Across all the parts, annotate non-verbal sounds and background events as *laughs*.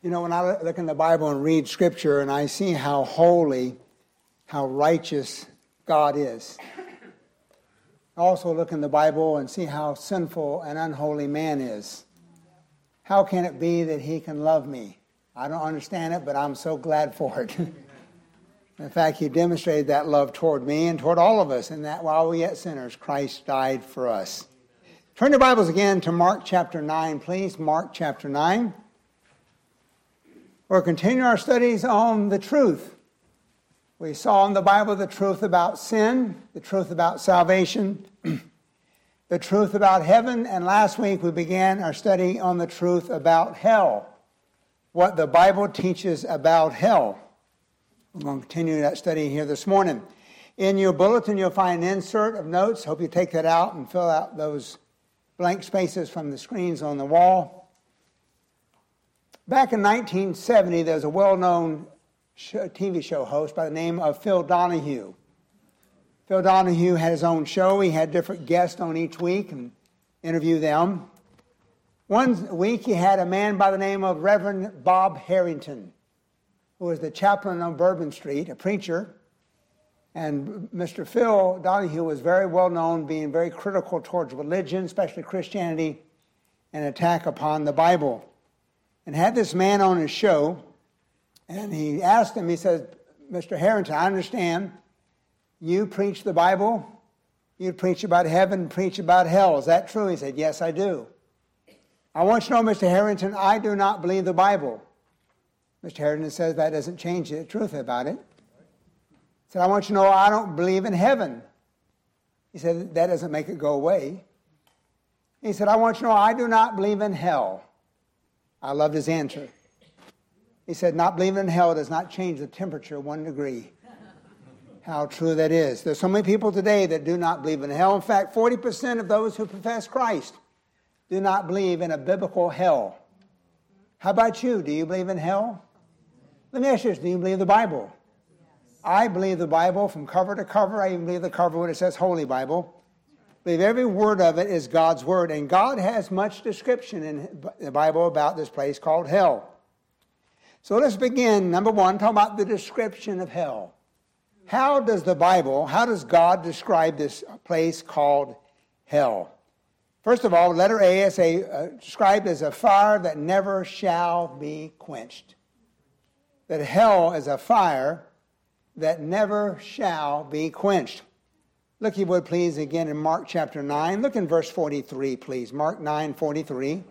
You know, when I look in the Bible and read Scripture and I see how holy, how righteous God is, I also look in the Bible and see how sinful and unholy man is. How can it be that he can love me? I don't understand it, but I'm so glad for it. *laughs* in fact, he demonstrated that love toward me and toward all of us, and that while we yet sinners, Christ died for us. Turn your Bibles again to Mark chapter 9, please. Mark chapter 9. We're continuing our studies on the truth. We saw in the Bible the truth about sin, the truth about salvation, *clears throat* the truth about heaven, and last week we began our study on the truth about hell, what the Bible teaches about hell. We're going to continue that study here this morning. In your bulletin, you'll find an insert of notes. Hope you take that out and fill out those blank spaces from the screens on the wall. Back in 1970, there was a well known TV show host by the name of Phil Donahue. Phil Donahue had his own show. He had different guests on each week and interview them. One week he had a man by the name of Reverend Bob Harrington, who was the chaplain on Bourbon Street, a preacher. And Mr. Phil Donahue was very well known, being very critical towards religion, especially Christianity, and attack upon the Bible and had this man on his show, and he asked him, he said, Mr. Harrington, I understand you preach the Bible, you preach about heaven, preach about hell. Is that true? He said, Yes, I do. I want you to know, Mr. Harrington, I do not believe the Bible. Mr. Harrington says that doesn't change the truth about it. He said, I want you to know I don't believe in heaven. He said, That doesn't make it go away. He said, I want you to know I do not believe in hell. I loved his answer. He said, Not believing in hell does not change the temperature one degree. How true that is. There's so many people today that do not believe in hell. In fact, 40% of those who profess Christ do not believe in a biblical hell. How about you? Do you believe in hell? Let me ask you this do you believe the Bible? I believe the Bible from cover to cover. I even believe the cover when it says Holy Bible believe every word of it is God's word. And God has much description in the Bible about this place called hell. So let's begin. Number one, talk about the description of hell. How does the Bible, how does God describe this place called hell? First of all, letter A is a, uh, described as a fire that never shall be quenched. That hell is a fire that never shall be quenched. Look, you would please, again in Mark chapter 9. Look in verse 43, please. Mark 9 43.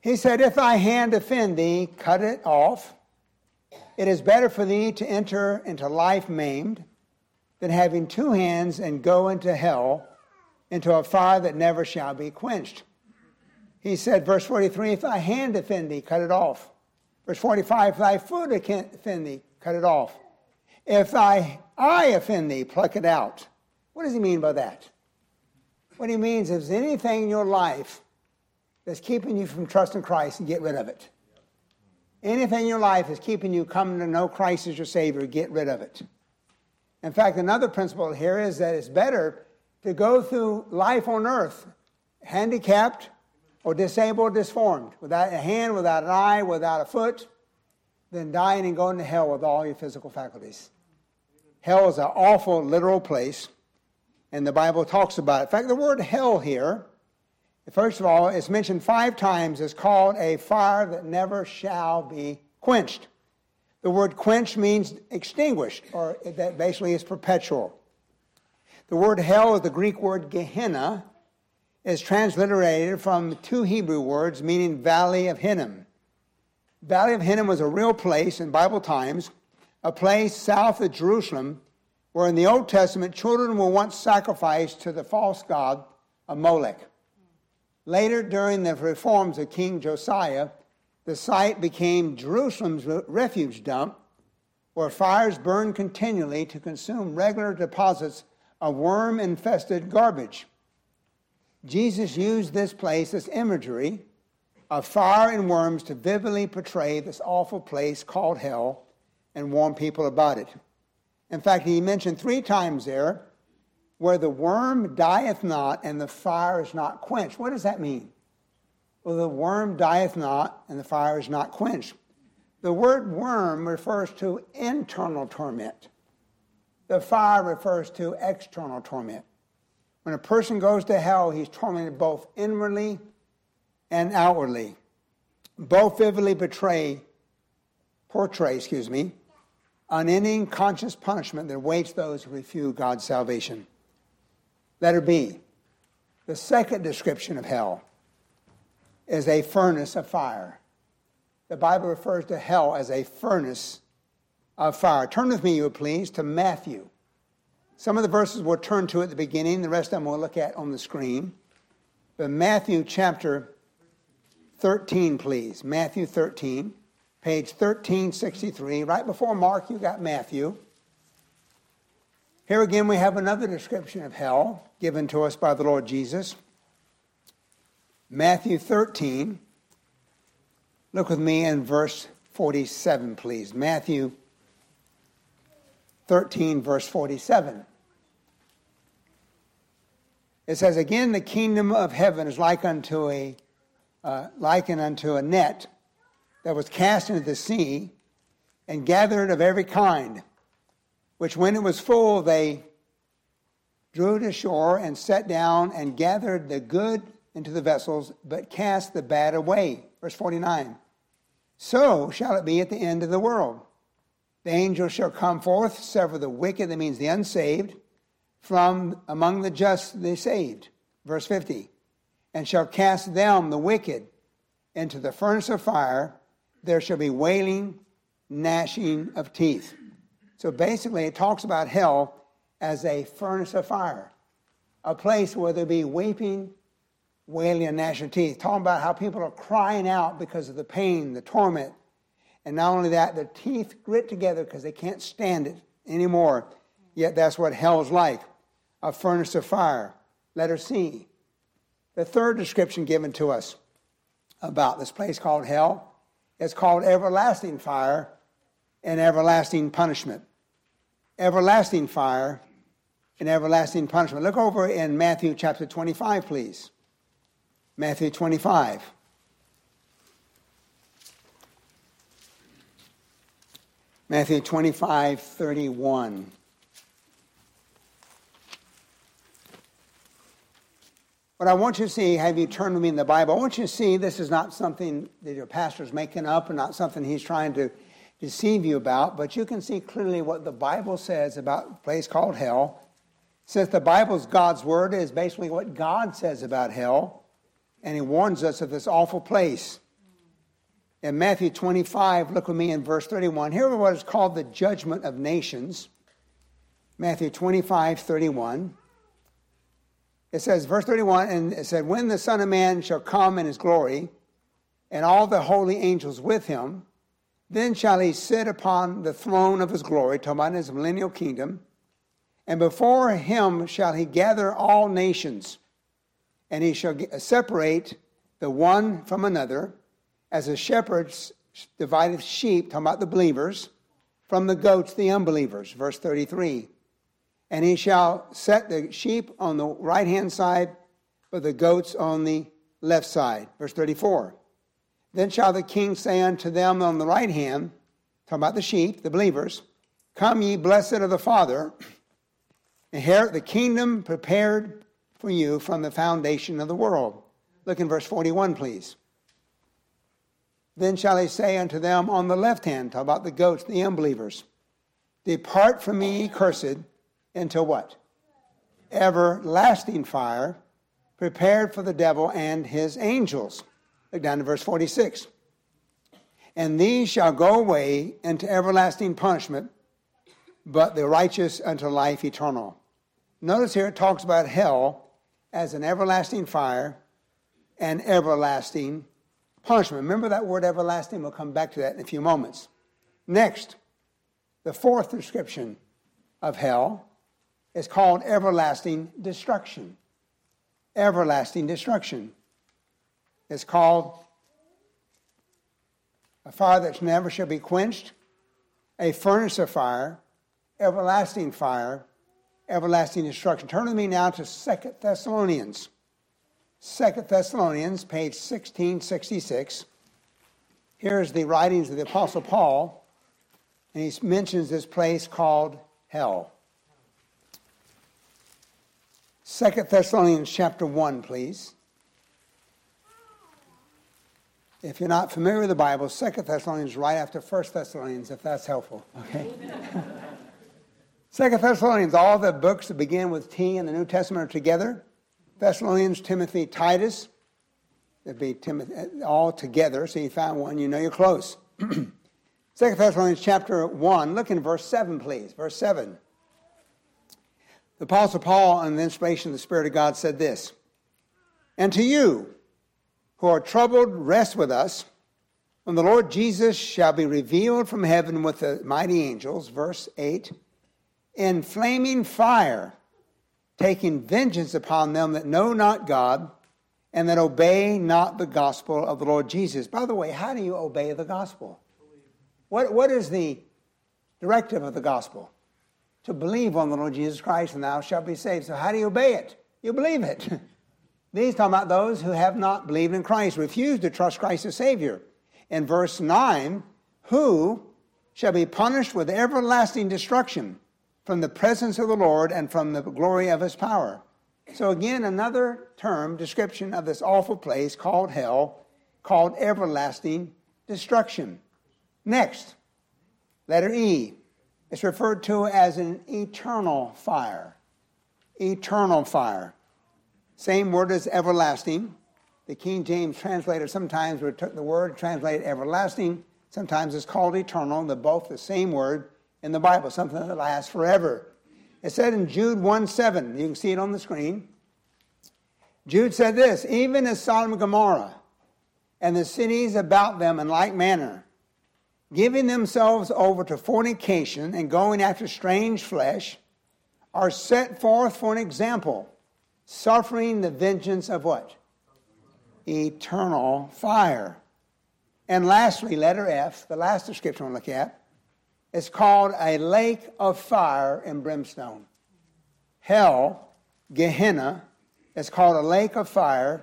He said, If thy hand offend thee, cut it off. It is better for thee to enter into life maimed than having two hands and go into hell, into a fire that never shall be quenched. He said, verse 43, If thy hand offend thee, cut it off. Verse 45, If thy foot offend thee, cut it off. If I, eye offend thee, pluck it out. What does he mean by that? What he means is anything in your life that's keeping you from trusting Christ, get rid of it. Anything in your life that's keeping you coming to know Christ as your Savior, get rid of it. In fact, another principle here is that it's better to go through life on earth handicapped or disabled, disformed, without a hand, without an eye, without a foot, than dying and going to hell with all your physical faculties. Hell is an awful literal place, and the Bible talks about it. In fact, the word hell here, first of all, is mentioned five times is called a fire that never shall be quenched. The word quench means extinguished, or that basically is perpetual. The word hell is the Greek word Gehenna, is transliterated from two Hebrew words meaning valley of Hinnom. Valley of Hinnom was a real place in Bible times a place south of Jerusalem where in the Old Testament children were once sacrificed to the false god of Molech. Later, during the reforms of King Josiah, the site became Jerusalem's refuge dump where fires burned continually to consume regular deposits of worm infested garbage. Jesus used this place as imagery of fire and worms to vividly portray this awful place called hell and warn people about it. In fact, he mentioned three times there where the worm dieth not and the fire is not quenched. What does that mean? Well, the worm dieth not, and the fire is not quenched. The word worm refers to internal torment. The fire refers to external torment. When a person goes to hell, he's tormented both inwardly and outwardly. Both vividly betray, portray, excuse me, unending conscious punishment that awaits those who refuse God's salvation. Letter B. The second description of hell is a furnace of fire. The Bible refers to hell as a furnace of fire. Turn with me, you please, to Matthew. Some of the verses we'll turn to at the beginning, the rest of them we'll look at on the screen. But Matthew chapter 13, please. Matthew 13, page 1363. Right before Mark, you got Matthew. Here again, we have another description of hell given to us by the Lord Jesus. Matthew 13. Look with me in verse 47, please. Matthew 13, verse 47. It says, Again, the kingdom of heaven is like unto a, uh, likened unto a net that was cast into the sea and gathered of every kind, which when it was full, they drew to shore and set down and gathered the good into the vessels, but cast the bad away. Verse 49. So shall it be at the end of the world. The angels shall come forth, sever the wicked, that means the unsaved, from among the just, the saved. Verse 50. And shall cast them, the wicked, into the furnace of fire. There shall be wailing, gnashing of teeth. So basically, it talks about hell as a furnace of fire, a place where there'll be weeping, wailing, and gnashing of teeth. Talking about how people are crying out because of the pain, the torment. And not only that, their teeth grit together because they can't stand it anymore. Yet that's what hell's like a furnace of fire. Letter C. The third description given to us about this place called hell is called everlasting fire and everlasting punishment. Everlasting fire and everlasting punishment. Look over in Matthew chapter 25, please. Matthew 25. Matthew 25, 31. What I want you to see, have you turned with me in the Bible? I want you to see this is not something that your pastor's making up and not something he's trying to deceive you about, but you can see clearly what the Bible says about a place called hell. Since the Bible is God's word, is basically what God says about hell, and he warns us of this awful place. In Matthew 25, look with me in verse 31. Here what is called the judgment of nations. Matthew 25, 31. It says, verse 31, and it said, When the Son of Man shall come in his glory, and all the holy angels with him, then shall he sit upon the throne of his glory, talking about his millennial kingdom, and before him shall he gather all nations, and he shall separate the one from another, as a shepherd divideth sheep, talking about the believers, from the goats, the unbelievers. Verse 33 and he shall set the sheep on the right hand side, but the goats on the left side. Verse 34. Then shall the king say unto them on the right hand, talking about the sheep, the believers, Come ye blessed of the Father, inherit the kingdom prepared for you from the foundation of the world. Look in verse 41, please. Then shall he say unto them on the left hand, talk about the goats, the unbelievers, Depart from me, cursed into what? Everlasting fire prepared for the devil and his angels. Look down to verse 46. And these shall go away into everlasting punishment, but the righteous unto life eternal. Notice here it talks about hell as an everlasting fire and everlasting punishment. Remember that word everlasting? We'll come back to that in a few moments. Next, the fourth description of hell is called everlasting destruction. Everlasting destruction. It's called a fire that never shall be quenched, a furnace of fire, everlasting fire, everlasting destruction. Turn with me now to Second Thessalonians. Second Thessalonians, page 1666. Here's the writings of the Apostle Paul, and he mentions this place called hell. Second Thessalonians chapter 1, please. If you're not familiar with the Bible, Second Thessalonians right after First Thessalonians, if that's helpful. Okay. *laughs* Second Thessalonians, all the books that begin with T in the New Testament are together. Thessalonians, Timothy, Titus. It'd be Timothy, uh, all together. So you found one, you know you're close. *clears throat* Second Thessalonians chapter 1, look in verse 7, please. Verse 7. The Apostle Paul, on the inspiration of the Spirit of God, said this And to you who are troubled, rest with us when the Lord Jesus shall be revealed from heaven with the mighty angels. Verse 8 In flaming fire, taking vengeance upon them that know not God and that obey not the gospel of the Lord Jesus. By the way, how do you obey the gospel? What, what is the directive of the gospel? To believe on the Lord Jesus Christ and thou shalt be saved. So, how do you obey it? You believe it. *laughs* These talking about those who have not believed in Christ, refuse to trust Christ as Savior. In verse 9, who shall be punished with everlasting destruction from the presence of the Lord and from the glory of his power. So, again, another term, description of this awful place called hell, called everlasting destruction. Next, letter E. It's referred to as an eternal fire. Eternal fire. Same word as everlasting. The King James translator sometimes would the word, translated everlasting. Sometimes it's called eternal. They're both the same word in the Bible, something that lasts forever. It said in Jude 1 7, you can see it on the screen. Jude said this Even as Sodom and Gomorrah and the cities about them in like manner, giving themselves over to fornication and going after strange flesh, are set forth for an example, suffering the vengeance of what? Eternal fire. And lastly, letter F, the last description we'll look at, is called a lake of fire and brimstone. Hell, Gehenna, is called a lake of fire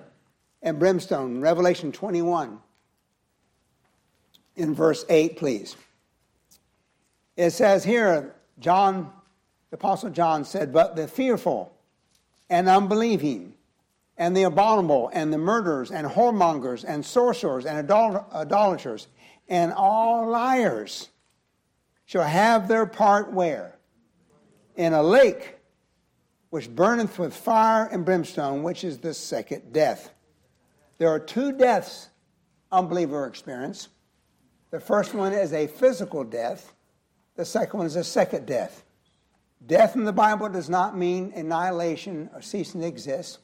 and brimstone. Revelation 21 in verse 8, please. It says here, John, the Apostle John said, But the fearful and unbelieving, and the abominable, and the murderers, and whoremongers, and sorcerers, and idolaters, and all liars shall have their part where? In a lake which burneth with fire and brimstone, which is the second death. There are two deaths unbeliever experience. The first one is a physical death. The second one is a second death. Death in the Bible does not mean annihilation or ceasing to exist.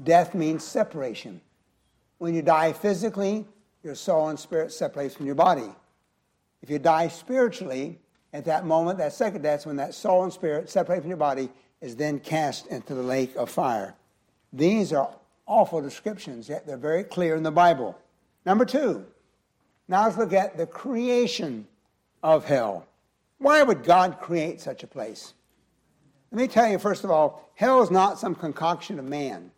Death means separation. When you die physically, your soul and spirit separates from your body. If you die spiritually, at that moment, that second death, when that soul and spirit separate from your body, is then cast into the lake of fire. These are awful descriptions, yet they're very clear in the Bible. Number two, now let's look at the creation of hell. Why would God create such a place? Let me tell you, first of all, hell is not some concoction of man,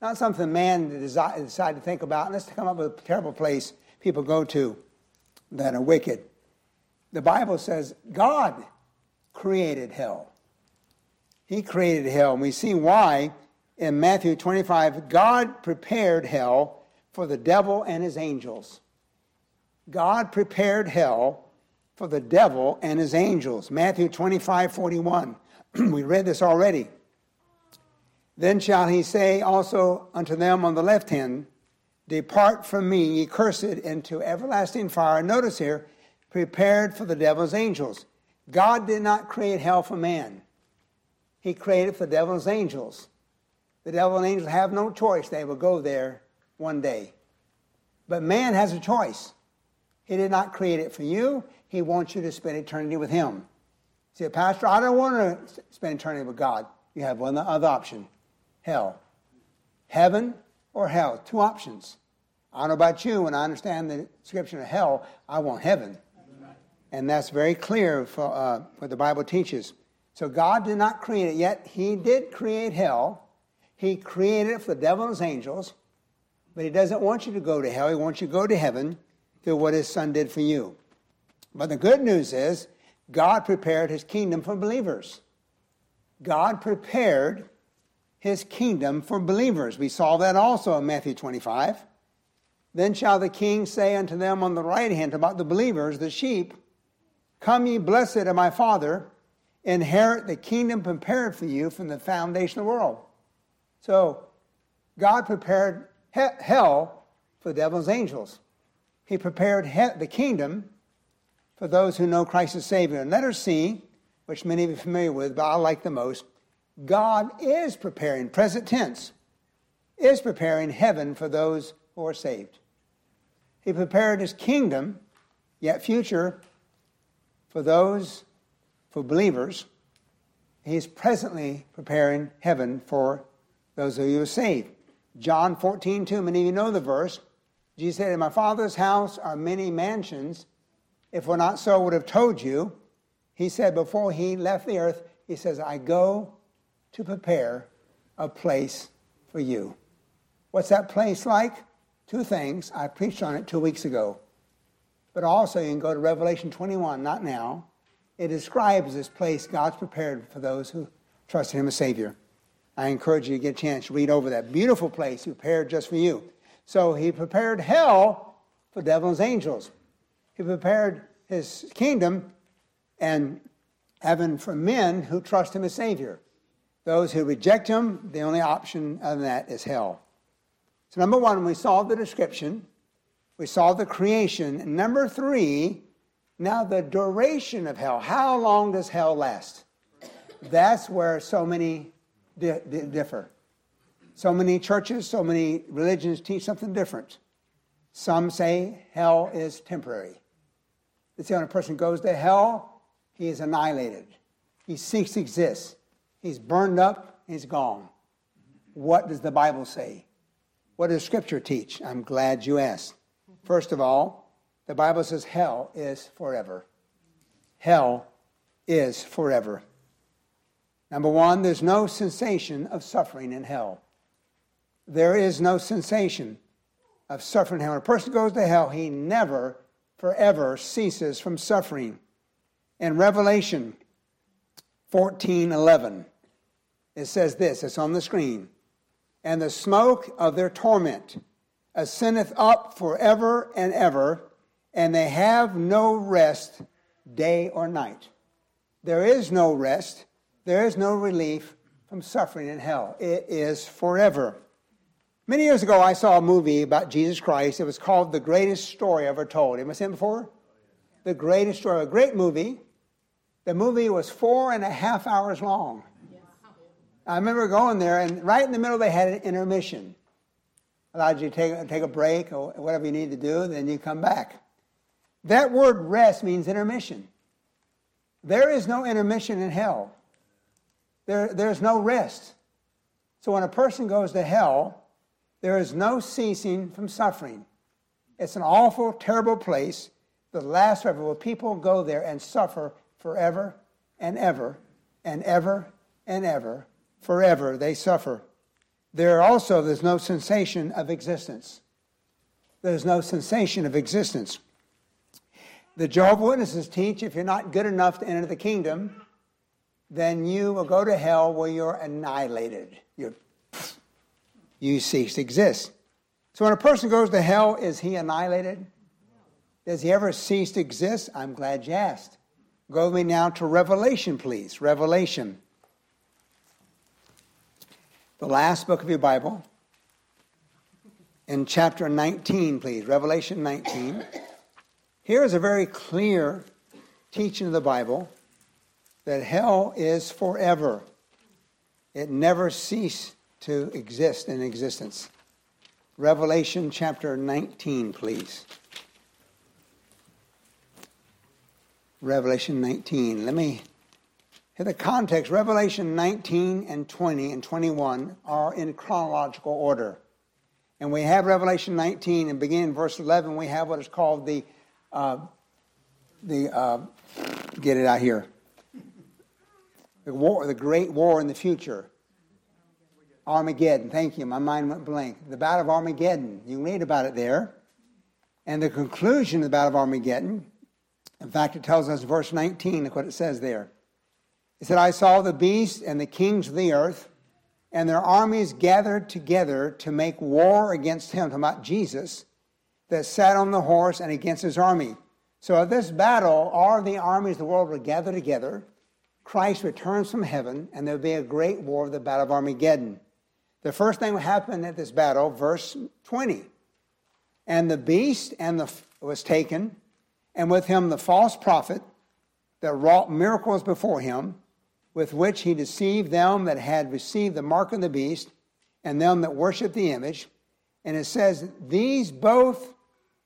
not something man decided to think about. And let's come up with a terrible place people go to that are wicked the Bible says God created hell. He created hell. And we see why in Matthew 25 God prepared hell for the devil and his angels. God prepared hell for the devil and his angels. Matthew 25 41. *clears throat* we read this already. Then shall he say also unto them on the left hand, Depart from me, ye cursed, into everlasting fire. Notice here, prepared for the devil's angels. God did not create hell for man, He created for the devil's angels. The devil and angels have no choice, they will go there one day. But man has a choice. He did not create it for you, He wants you to spend eternity with Him. See, Pastor, I don't want to spend eternity with God. You have one other option hell. Heaven or hell. Two options. I don't know about you, when I understand the description of hell, I want heaven. And that's very clear for uh, what the Bible teaches. So God did not create it yet. He did create hell. He created it for the devil and his angels, but he doesn't want you to go to hell. He wants you to go to heaven through what his son did for you. But the good news is God prepared his kingdom for believers. God prepared his kingdom for believers. We saw that also in Matthew 25. Then shall the king say unto them on the right hand about the believers, the sheep, Come ye blessed of my Father, inherit the kingdom prepared for you from the foundation of the world. So, God prepared he- hell for the devil's angels. He prepared he- the kingdom for those who know Christ as Savior. And letter C, which many of you are familiar with, but I like the most, God is preparing, present tense, is preparing heaven for those who are saved. He prepared his kingdom, yet future, for those, for believers. He's presently preparing heaven for those who are saved. John 14, 2, many of you know the verse. Jesus said, In my Father's house are many mansions. If we're not so, I would have told you. He said before he left the earth, He says, I go to prepare a place for you. What's that place like? Two things. I preached on it two weeks ago. But also, you can go to Revelation 21, not now. It describes this place God's prepared for those who trust in Him as Savior. I encourage you to get a chance to read over that beautiful place prepared just for you. So he prepared hell for devil's angels. He prepared his kingdom and heaven for men who trust him as Savior. Those who reject him, the only option of that is hell. So, number one, we saw the description, we saw the creation. And number three, now the duration of hell. How long does hell last? That's where so many di- di- differ. So many churches, so many religions teach something different. Some say hell is temporary. They say when a person goes to hell, he is annihilated. He ceases to exist. He's burned up, he's gone. What does the Bible say? What does Scripture teach? I'm glad you asked. First of all, the Bible says hell is forever. Hell is forever. Number one, there's no sensation of suffering in hell. There is no sensation of suffering in hell. When a person goes to hell, he never, forever ceases from suffering. In Revelation 14 11, it says this, it's on the screen. And the smoke of their torment ascendeth up forever and ever, and they have no rest day or night. There is no rest, there is no relief from suffering in hell. It is forever. Many years ago, I saw a movie about Jesus Christ. It was called The Greatest Story Ever Told. Have you seen it before? The Greatest Story. A great movie. The movie was four and a half hours long. I remember going there, and right in the middle, they had an intermission. Allowed you to take, take a break or whatever you need to do, then you come back. That word rest means intermission. There is no intermission in hell, there, there's no rest. So when a person goes to hell, there is no ceasing from suffering. It's an awful, terrible place The last forever, where people go there and suffer forever and ever and ever and ever. Forever they suffer. There also, there's no sensation of existence. There's no sensation of existence. The Jehovah Witnesses teach if you're not good enough to enter the kingdom, then you will go to hell where you're annihilated. You're you cease to exist. So when a person goes to hell, is he annihilated? Does he ever cease to exist? I'm glad you asked. Go with me now to Revelation, please. Revelation. The last book of your Bible. In chapter 19, please. Revelation 19. Here is a very clear teaching of the Bible that hell is forever. It never ceased to exist in existence. Revelation chapter 19, please. Revelation 19. Let me hit the context. Revelation 19 and 20 and 21 are in chronological order. And we have Revelation 19 and beginning in verse 11, we have what is called the, uh, the uh, get it out here, the war, the great war in the future. Armageddon. Thank you. My mind went blank. The Battle of Armageddon. You read about it there. And the conclusion of the Battle of Armageddon, in fact, it tells us verse 19, look what it says there. It said, I saw the beast and the kings of the earth and their armies gathered together to make war against him, talking about Jesus, that sat on the horse and against his army. So at this battle, all the armies of the world will gather together. Christ returns from heaven, and there'll be a great war, the Battle of Armageddon. The first thing that happened at this battle, verse 20. And the beast and the, was taken, and with him the false prophet that wrought miracles before him, with which he deceived them that had received the mark of the beast and them that worshiped the image. And it says, These both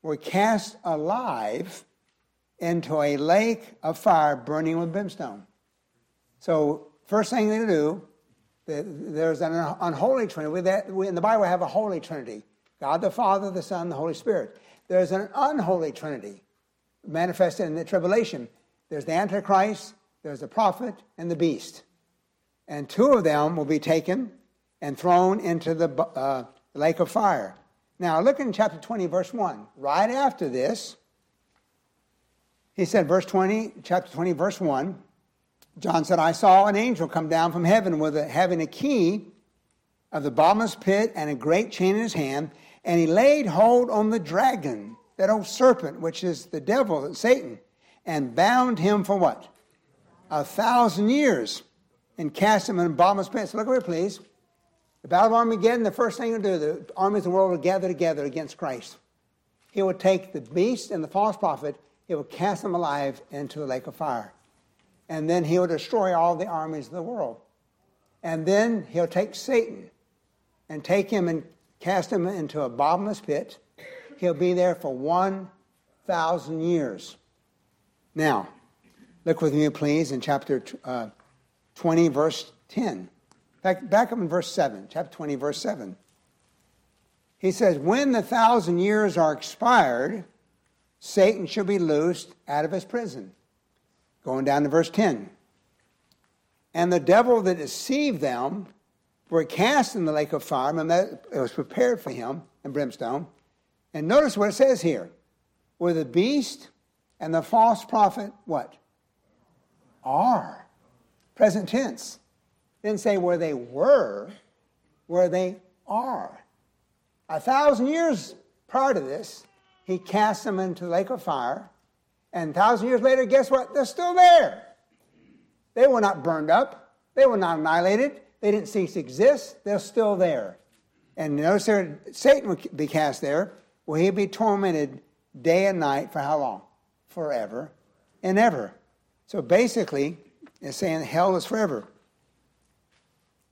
were cast alive into a lake of fire burning with brimstone. So, first thing they do, there's an unholy trinity. In the Bible, we have a holy trinity God the Father, the Son, the Holy Spirit. There's an unholy trinity manifested in the tribulation. There's the Antichrist, there's the prophet, and the beast. And two of them will be taken and thrown into the uh, lake of fire. Now, look in chapter 20, verse 1. Right after this, he said, verse 20, chapter 20, verse 1, John said, I saw an angel come down from heaven with a, having a key of the bottomless pit and a great chain in his hand, and he laid hold on the dragon, that old serpent, which is the devil, Satan, and bound him for what? A thousand years, and cast him in a bottomless pit. So look over please. The Battle of Armageddon, the first thing to do, the armies of the world will gather together against Christ. He will take the beast and the false prophet, he will cast them alive into the lake of fire. And then he will destroy all the armies of the world. And then he'll take Satan and take him and cast him into a bottomless pit. He'll be there for 1,000 years. Now, look with me, please, in chapter uh, 20, verse 10. Back, back up in verse 7, chapter 20, verse 7. He says, When the thousand years are expired, Satan shall be loosed out of his prison. Going down to verse 10. And the devil that deceived them were cast in the lake of fire, and that it was prepared for him and brimstone. And notice what it says here. Where the beast and the false prophet, what? Are. Present tense. Didn't say where they were, where they are. A thousand years prior to this, he cast them into the lake of fire. And thousand years later, guess what? They're still there. They were not burned up. They were not annihilated. They didn't cease to exist. They're still there. And notice there, Satan would be cast there. Will he be tormented day and night for how long? Forever and ever. So basically, it's saying hell is forever.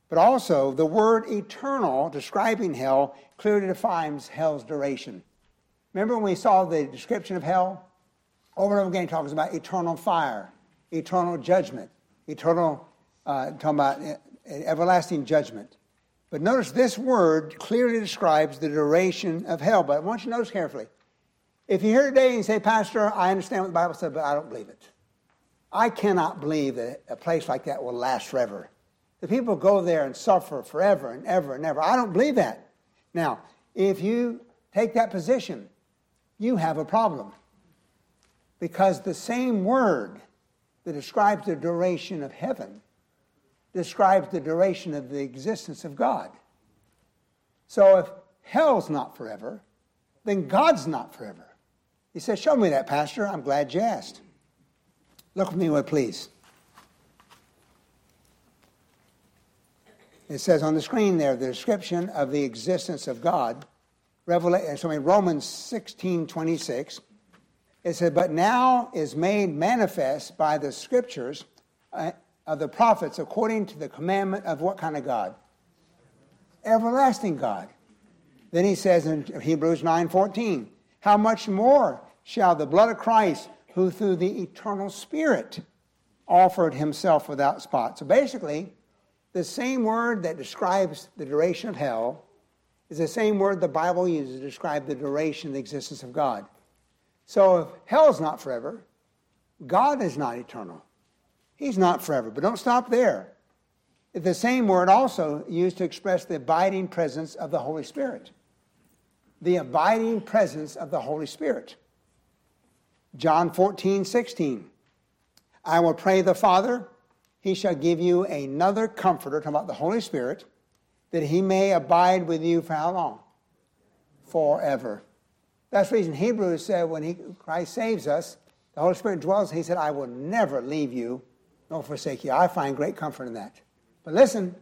But also, the word eternal, describing hell, clearly defines hell's duration. Remember when we saw the description of hell? Over and over again, it talks about eternal fire, eternal judgment, eternal, uh, talking about uh, everlasting judgment. But notice this word clearly describes the duration of hell. But I want you to notice carefully. If you're here today and you say, Pastor, I understand what the Bible said, but I don't believe it. I cannot believe that a place like that will last forever. The people go there and suffer forever and ever and ever. I don't believe that. Now, if you take that position, you have a problem. Because the same word that describes the duration of heaven describes the duration of the existence of God. So if hell's not forever, then God's not forever. He says, Show me that, Pastor. I'm glad you asked. Look with me, please. It says on the screen there the description of the existence of God. Revelation, so in Romans 16 26, it said, But now is made manifest by the scriptures uh, of the prophets according to the commandment of what kind of God? Everlasting God. Then he says in Hebrews 9 14, How much more shall the blood of Christ, who through the eternal Spirit offered himself without spot? So basically, the same word that describes the duration of hell is the same word the Bible uses to describe the duration of the existence of God. So if hell is not forever, God is not eternal. He's not forever. But don't stop there. The same word also used to express the abiding presence of the Holy Spirit. The abiding presence of the Holy Spirit. John 14, 16. I will pray the Father, he shall give you another comforter, talking about the Holy Spirit, that he may abide with you for how long? Forever. That's the reason Hebrews said when he, Christ saves us, the Holy Spirit dwells, he said, I will never leave you nor forsake you. I find great comfort in that. But listen,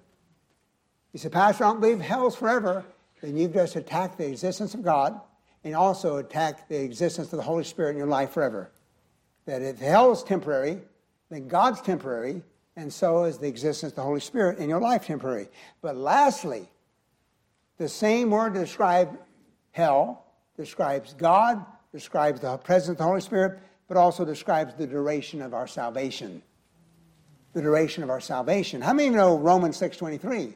you said, Pastor, I don't believe hell's forever. Then you've just attacked the existence of God and also attacked the existence of the Holy Spirit in your life forever. That if hell is temporary, then God's temporary, and so is the existence of the Holy Spirit in your life temporary. But lastly, the same word to describe hell describes God, describes the presence of the Holy Spirit, but also describes the duration of our salvation. The duration of our salvation. How many know Romans 6.23?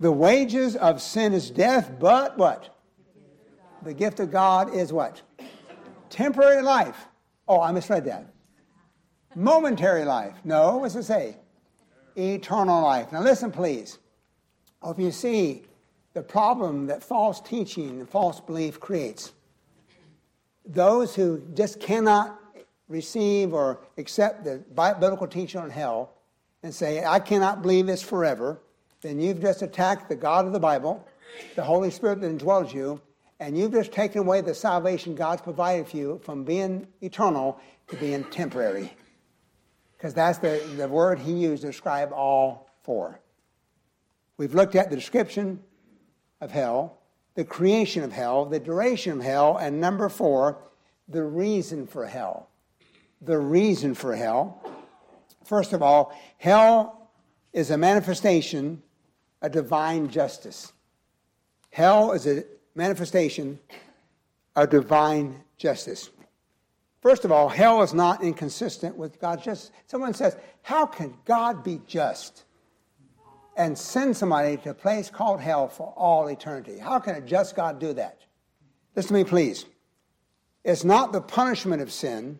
The wages of sin is death, but what? The gift of God is what? Temporary life. Oh, I misread that. Momentary life. No, what's it say? Eternal life. Now listen, please. Oh, If you see the problem that false teaching and false belief creates, those who just cannot receive or accept the biblical teaching on hell and say, I cannot believe this forever, then you've just attacked the God of the Bible, the Holy Spirit that indwells you, and you've just taken away the salvation God's provided for you from being eternal to being temporary. Because that's the, the word he used to describe all four. We've looked at the description of hell, the creation of hell, the duration of hell, and number four, the reason for hell. The reason for hell. First of all, hell is a manifestation of divine justice. Hell is a manifestation of divine justice. First of all, hell is not inconsistent with God's justice. Someone says, How can God be just? And send somebody to a place called hell for all eternity. How can a just God do that? Listen to me, please. It's not the punishment of sin,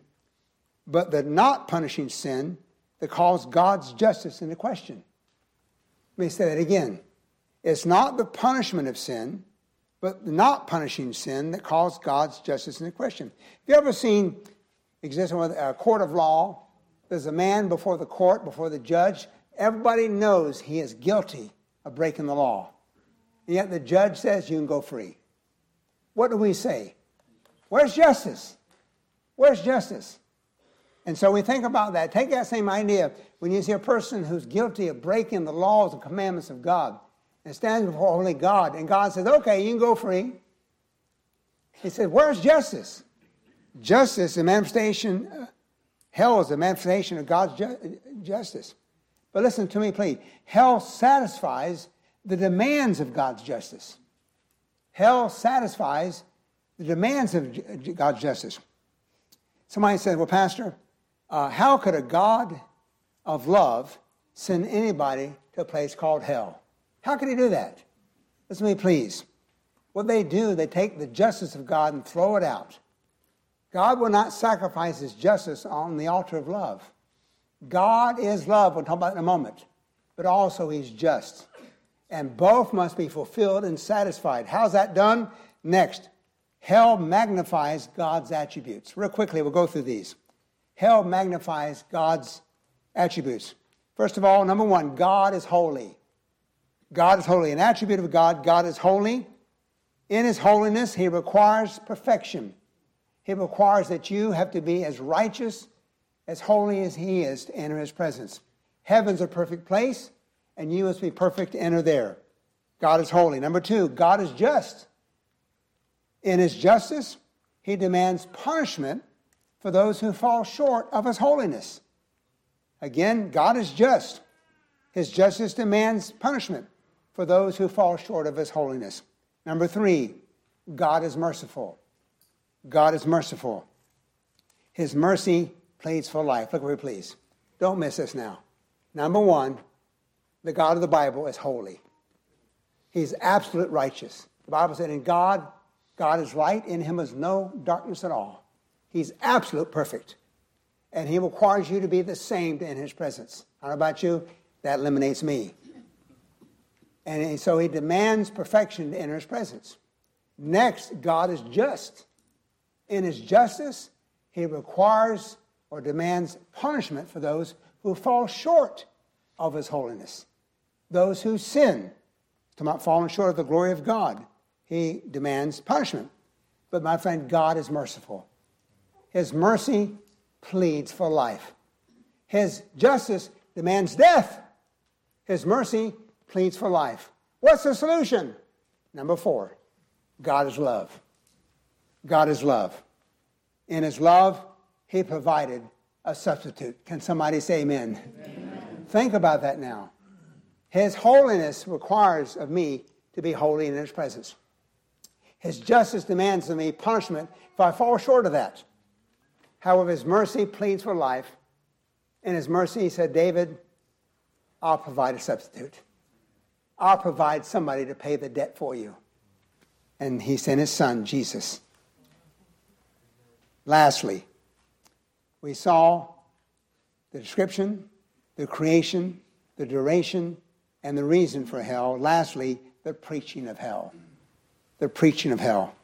but the not punishing sin that calls God's justice into question. Let me say that again. It's not the punishment of sin, but the not punishing sin that calls God's justice into question. Have you ever seen exist in a court of law? There's a man before the court, before the judge, Everybody knows he is guilty of breaking the law. And yet the judge says you can go free. What do we say? Where's justice? Where's justice? And so we think about that. Take that same idea when you see a person who's guilty of breaking the laws and commandments of God and stands before only God, and God says, okay, you can go free. He says, where's justice? Justice, the manifestation, uh, hell is the manifestation of God's ju- justice. But listen to me, please. Hell satisfies the demands of God's justice. Hell satisfies the demands of God's justice. Somebody said, Well, Pastor, uh, how could a God of love send anybody to a place called hell? How could he do that? Listen to me, please. What they do, they take the justice of God and throw it out. God will not sacrifice his justice on the altar of love. God is love, we'll talk about in a moment, but also He's just. And both must be fulfilled and satisfied. How's that done? Next, hell magnifies God's attributes. Real quickly, we'll go through these. Hell magnifies God's attributes. First of all, number one, God is holy. God is holy. An attribute of God, God is holy. In His holiness, He requires perfection. He requires that you have to be as righteous as holy as He is to enter His presence. Heaven's a perfect place, and you must be perfect to enter there. God is holy. Number two, God is just. In His justice, He demands punishment for those who fall short of His holiness. Again, God is just. His justice demands punishment for those who fall short of His holiness. Number three, God is merciful. God is merciful. His mercy pleads for life. Look where he pleads. Don't miss this now. Number one, the God of the Bible is holy. He's absolute righteous. The Bible said, in God, God is light, in him is no darkness at all. He's absolute perfect. And he requires you to be the same in his presence. I don't know about you, That eliminates me. And so he demands perfection enter his presence. Next, God is just. In his justice, he requires or demands punishment for those who fall short of his holiness, those who sin. Talking about falling short of the glory of God, he demands punishment. But my friend, God is merciful. His mercy pleads for life. His justice demands death. His mercy pleads for life. What's the solution? Number four God is love. God is love. In His love, He provided a substitute. Can somebody say amen? amen? Think about that now. His holiness requires of me to be holy in His presence. His justice demands of me punishment if I fall short of that. However, His mercy pleads for life. In His mercy, He said, David, I'll provide a substitute. I'll provide somebody to pay the debt for you. And He sent His Son, Jesus. Lastly, we saw the description, the creation, the duration, and the reason for hell. Lastly, the preaching of hell. The preaching of hell.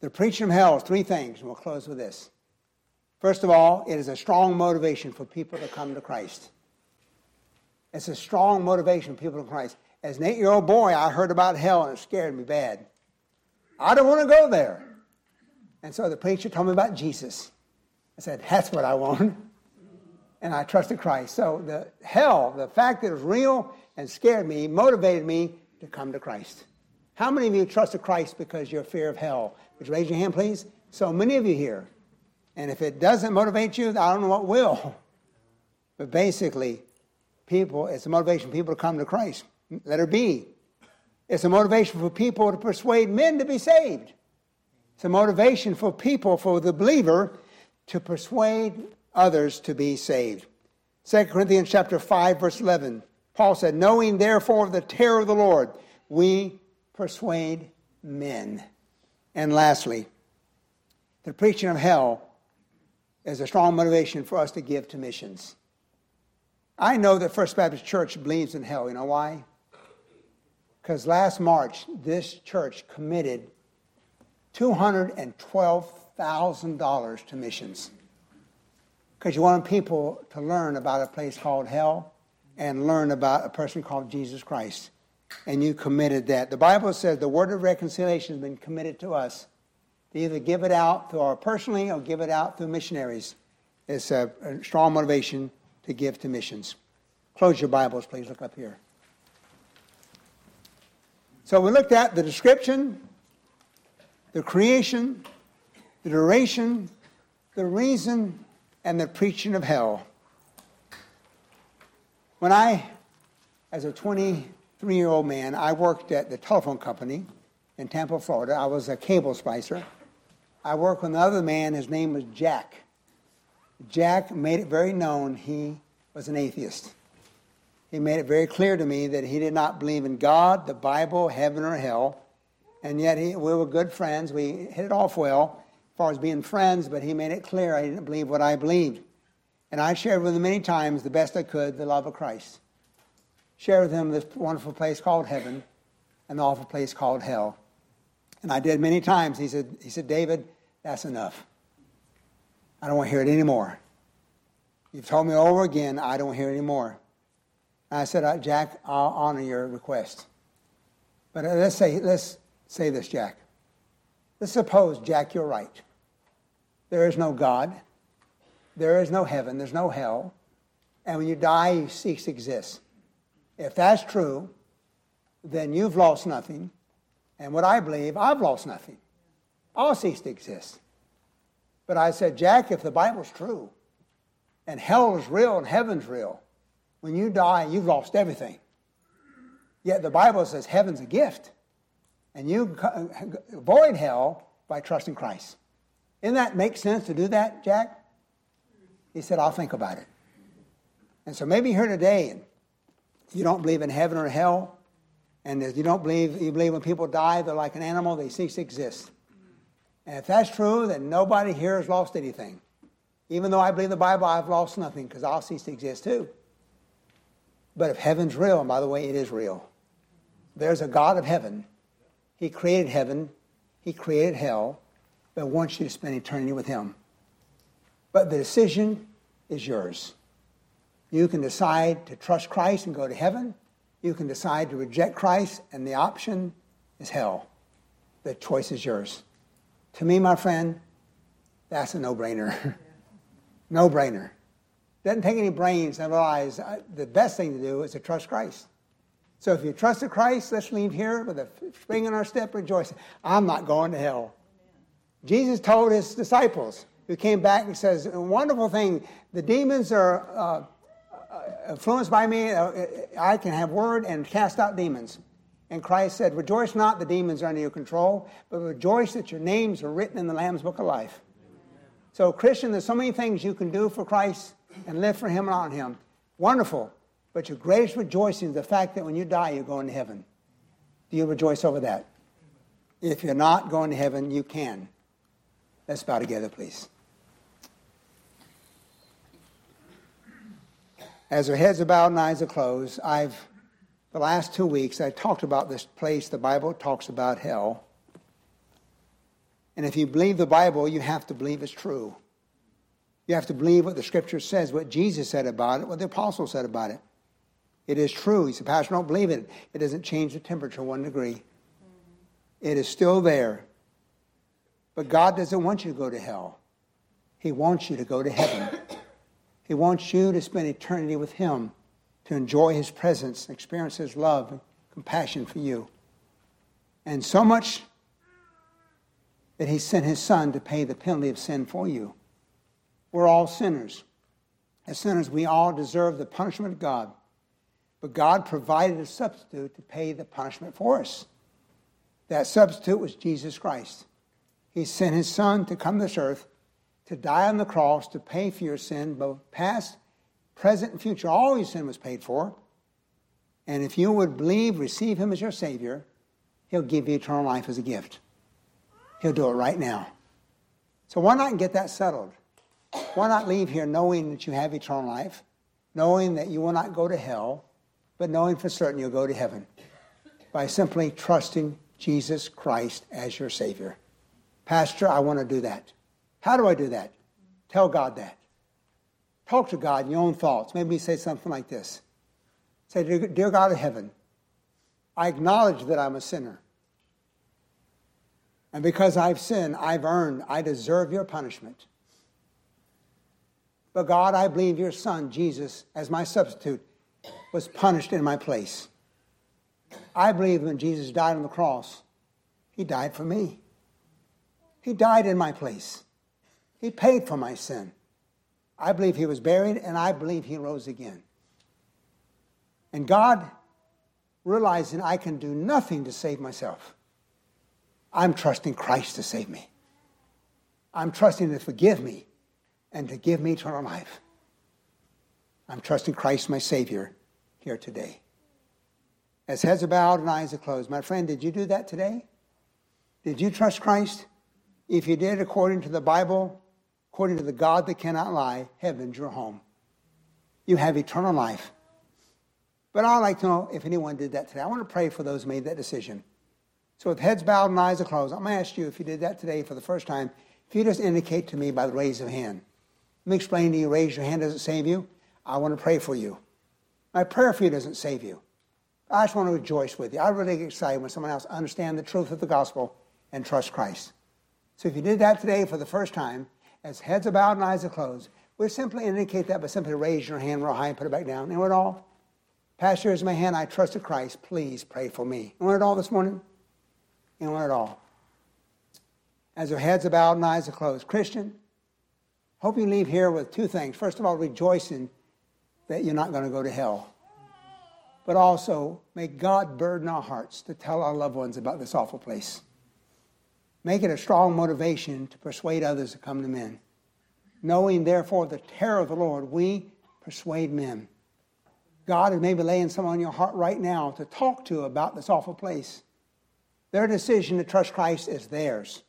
The preaching of hell is three things, and we'll close with this. First of all, it is a strong motivation for people to come to Christ. It's a strong motivation for people to Christ. As an eight year old boy, I heard about hell and it scared me bad. I don't want to go there. And so the preacher told me about Jesus. I said, That's what I want and I trusted Christ. So the hell, the fact that it was real and scared me, motivated me to come to Christ. How many of you trusted Christ because your fear of hell? Would you raise your hand, please? So many of you here. And if it doesn't motivate you, I don't know what will. But basically, people, it's a motivation for people to come to Christ. Let her be. It's a motivation for people to persuade men to be saved. It's a motivation for people, for the believer, to persuade others to be saved. 2 Corinthians chapter 5 verse 11. Paul said, "Knowing therefore the terror of the Lord, we persuade men." And lastly, the preaching of hell is a strong motivation for us to give to missions. I know that First Baptist Church believes in hell. You know why? Because last March, this church committed $212,000 to missions because you want people to learn about a place called hell and learn about a person called Jesus Christ. And you committed that. The Bible says the word of reconciliation has been committed to us to either give it out through our personally or give it out through missionaries. It's a, a strong motivation to give to missions. Close your Bibles, please. Look up here. So we looked at the description, the creation, the duration, the reason, and the preaching of hell. When I, as a 23 year old man, I worked at the telephone company in Tampa, Florida. I was a cable splicer. I worked with another man, his name was Jack. Jack made it very known he was an atheist. He made it very clear to me that he did not believe in God, the Bible, heaven, or hell. And yet he, we were good friends. We hit it off well far as being friends, but he made it clear I didn't believe what I believed. And I shared with him many times, the best I could, the love of Christ. Shared with him this wonderful place called heaven and the awful place called hell. And I did many times. He said, he said, David, that's enough. I don't want to hear it anymore. You've told me over again, I don't hear it anymore. And I said, uh, Jack, I'll honor your request. But uh, let's say, let's say this, Jack. Let's suppose, Jack, you're right. There is no God. There is no heaven. There's no hell. And when you die, you cease to exist. If that's true, then you've lost nothing. And what I believe, I've lost nothing. I'll cease to exist. But I said, Jack, if the Bible's true, and hell is real and heaven's real, when you die, you've lost everything. Yet the Bible says heaven's a gift. And you avoid hell by trusting Christ. Doesn't that make sense to do that, Jack? He said, I'll think about it. And so maybe here today, you don't believe in heaven or hell, and you don't believe, you believe when people die, they're like an animal, they cease to exist. And if that's true, then nobody here has lost anything. Even though I believe the Bible, I've lost nothing because I'll cease to exist too. But if heaven's real, and by the way, it is real, there's a God of heaven. He created heaven, He created hell, but wants you to spend eternity with Him. But the decision is yours. You can decide to trust Christ and go to heaven. You can decide to reject Christ, and the option is hell. The choice is yours. To me, my friend, that's a no brainer. *laughs* no brainer. Doesn't take any brains to realize uh, the best thing to do is to trust Christ. So if you trusted Christ, let's leave here with a spring in our step, rejoicing. I'm not going to hell. Jesus told his disciples, who came back and says, a wonderful thing, the demons are uh, uh influenced by me. Uh, I can have word and cast out demons. And Christ said, Rejoice not the demons are under your control, but rejoice that your names are written in the Lamb's Book of Life. So, Christian, there's so many things you can do for Christ and live for Him and on Him. Wonderful. But your greatest rejoicing is the fact that when you die, you're going to heaven. Do you rejoice over that? If you're not going to heaven, you can. Let's bow together, please. As our heads are bowed and eyes are closed, I've the last two weeks, I talked about this place the Bible talks about hell. And if you believe the Bible, you have to believe it's true. You have to believe what the Scripture says, what Jesus said about it, what the apostles said about it. It is true. He said, Pastor, don't believe it. It doesn't change the temperature one degree. It is still there. But God doesn't want you to go to hell. He wants you to go to heaven. He wants you to spend eternity with Him to enjoy his presence, experience his love and compassion for you. And so much that he sent his son to pay the penalty of sin for you. We're all sinners. As sinners, we all deserve the punishment of God. But God provided a substitute to pay the punishment for us. That substitute was Jesus Christ. He sent his son to come to this earth to die on the cross to pay for your sin, both past present and future. All your sin was paid for. And if you would believe, receive him as your Savior, he'll give you eternal life as a gift. He'll do it right now. So why not get that settled? Why not leave here knowing that you have eternal life, knowing that you will not go to hell, but knowing for certain you'll go to heaven by simply trusting Jesus Christ as your Savior? Pastor, I want to do that. How do I do that? Tell God that. Talk to God in your own thoughts. Maybe say something like this Say, Dear God of heaven, I acknowledge that I'm a sinner. And because I've sinned, I've earned, I deserve your punishment. But God, I believe your Son, Jesus, as my substitute, was punished in my place. I believe when Jesus died on the cross, he died for me. He died in my place. He paid for my sin. I believe he was buried, and I believe he rose again. And God, realizing I can do nothing to save myself, I'm trusting Christ to save me. I'm trusting to forgive me and to give me eternal life. I'm trusting Christ, my Savior, here today. As heads are bowed and eyes are closed, my friend, did you do that today? Did you trust Christ? If you did according to the Bible, according to the God that cannot lie, heaven's your home. You have eternal life. But I'd like to know if anyone did that today. I want to pray for those who made that decision. So with heads bowed and eyes closed, I'm going to ask you if you did that today for the first time, if you just indicate to me by the raise of hand. Let me explain to you, raise your hand doesn't save you. I want to pray for you. My prayer for you doesn't save you. I just want to rejoice with you. I really get excited when someone else understands the truth of the gospel and trust Christ. So if you did that today for the first time, as heads are bowed and eyes are closed, we simply indicate that by simply raising your hand real high and put it back down. Know it all? Pastor, here's my hand. I trusted Christ. Please pray for me. Want it all this morning? Want it all? As our heads are bowed and eyes are closed. Christian, hope you leave here with two things. First of all, rejoicing that you're not going to go to hell. But also, may God burden our hearts to tell our loved ones about this awful place. Make it a strong motivation to persuade others to come to men. Knowing, therefore, the terror of the Lord, we persuade men. God is maybe laying someone on your heart right now to talk to about this awful place. Their decision to trust Christ is theirs,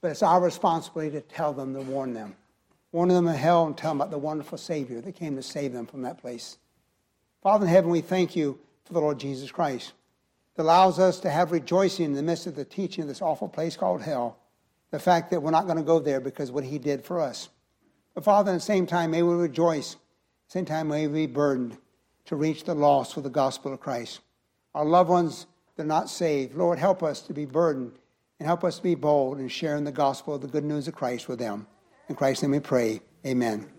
but it's our responsibility to tell them, to warn them. Warn them of hell and tell them about the wonderful Savior that came to save them from that place. Father in heaven, we thank you for the Lord Jesus Christ that allows us to have rejoicing in the midst of the teaching of this awful place called hell. The fact that we're not going to go there because what he did for us. But Father, at the same time, may we rejoice. At the same time, may we be burdened to reach the lost with the gospel of Christ. Our loved ones that are not saved, Lord, help us to be burdened and help us to be bold in sharing the gospel of the good news of Christ with them. In Christ's name we pray. Amen.